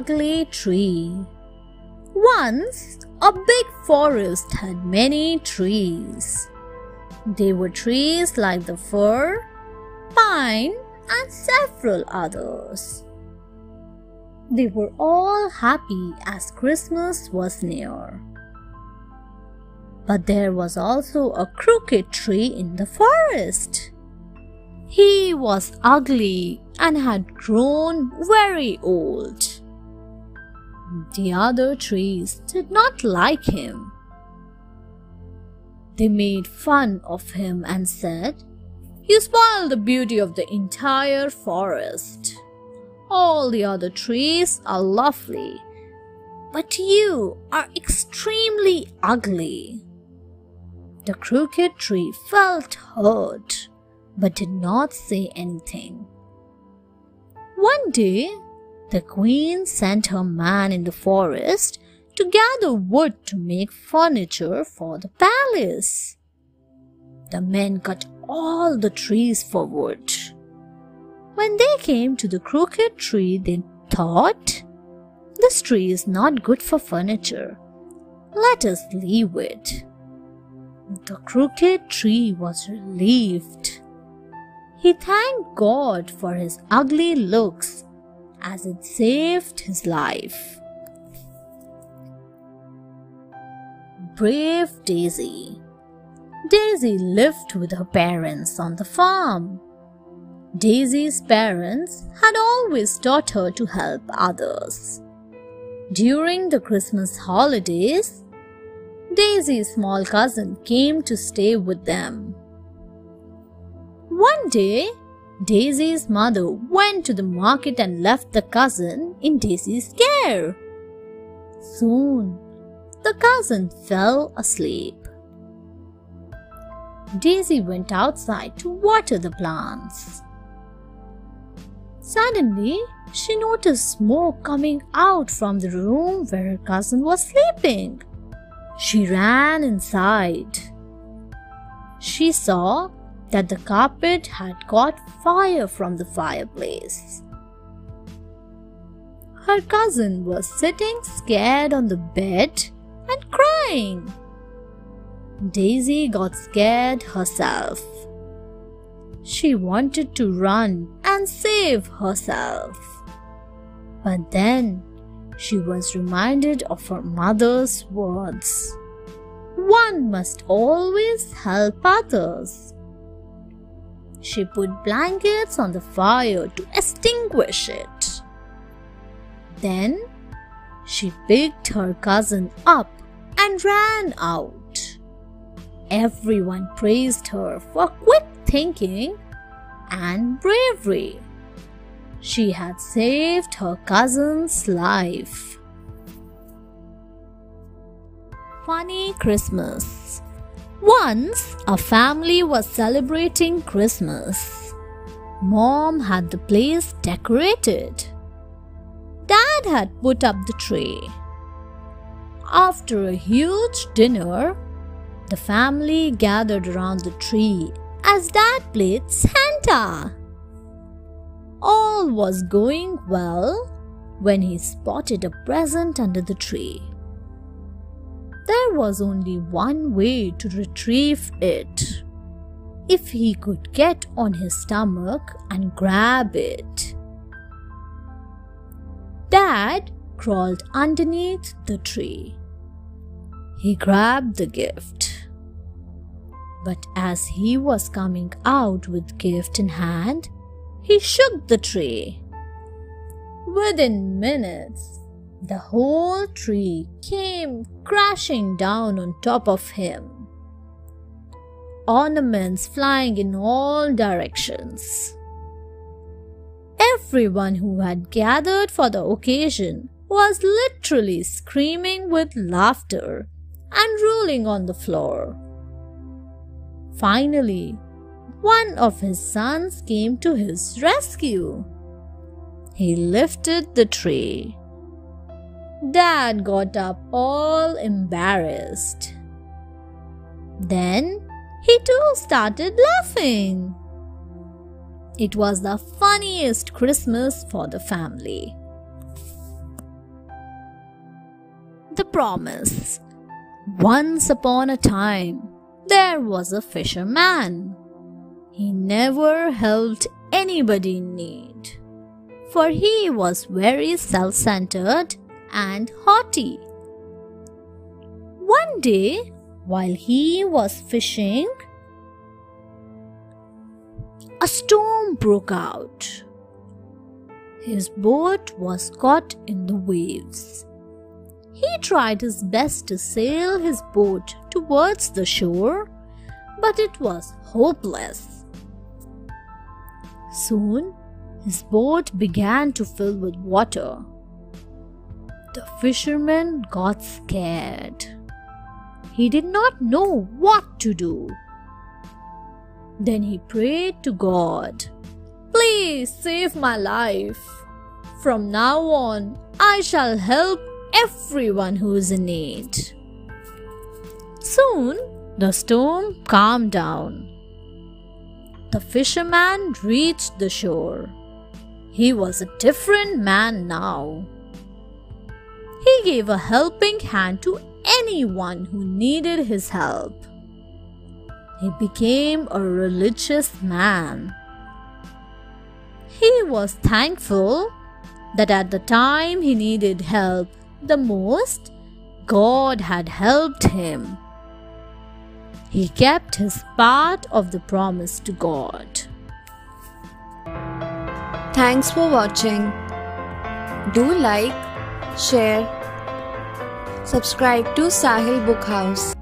ugly tree. Once, a big forest had many trees. They were trees like the fir, pine, and several others. They were all happy as Christmas was near. But there was also a crooked tree in the forest. He was ugly and had grown very old. The other trees did not like him. They made fun of him and said, You spoil the beauty of the entire forest. All the other trees are lovely, but you are extremely ugly. The crooked tree felt hurt but did not say anything. One day, the queen sent her man in the forest to gather wood to make furniture for the palace. The men cut all the trees for wood. When they came to the crooked tree, they thought, This tree is not good for furniture. Let us leave it. The crooked tree was relieved. He thanked God for his ugly looks as it saved his life. Brave Daisy Daisy lived with her parents on the farm. Daisy's parents had always taught her to help others. During the Christmas holidays, Daisy's small cousin came to stay with them. One day, Daisy's mother went to the market and left the cousin in Daisy's care. Soon, the cousin fell asleep. Daisy went outside to water the plants. Suddenly, she noticed smoke coming out from the room where her cousin was sleeping. She ran inside. She saw that the carpet had caught fire from the fireplace. Her cousin was sitting scared on the bed and crying. Daisy got scared herself. She wanted to run and save herself. But then she was reminded of her mother's words. One must always help others. She put blankets on the fire to extinguish it. Then she picked her cousin up and ran out. Everyone praised her for quick thinking and bravery. She had saved her cousin's life. Funny Christmas once, a family was celebrating Christmas. Mom had the place decorated. Dad had put up the tree. After a huge dinner, the family gathered around the tree as Dad played Santa. All was going well when he spotted a present under the tree. There was only one way to retrieve it. If he could get on his stomach and grab it. Dad crawled underneath the tree. He grabbed the gift. But as he was coming out with gift in hand, he shook the tree. Within minutes, the whole tree came crashing down on top of him. Ornaments flying in all directions. Everyone who had gathered for the occasion was literally screaming with laughter and rolling on the floor. Finally, one of his sons came to his rescue. He lifted the tree Dad got up all embarrassed. Then he too started laughing. It was the funniest Christmas for the family. The Promise. Once upon a time, there was a fisherman. He never helped anybody in need, for he was very self centered and haughty. One day, while he was fishing, a storm broke out. His boat was caught in the waves. He tried his best to sail his boat towards the shore, but it was hopeless. Soon, his boat began to fill with water. The fisherman got scared. He did not know what to do. Then he prayed to God, Please save my life. From now on, I shall help everyone who is in need. Soon, the storm calmed down. The fisherman reached the shore. He was a different man now. He gave a helping hand to anyone who needed his help. He became a religious man. He was thankful that at the time he needed help the most, God had helped him. He kept his part of the promise to God. Thanks for watching. Do like, share, subscribe to Sahil Book House.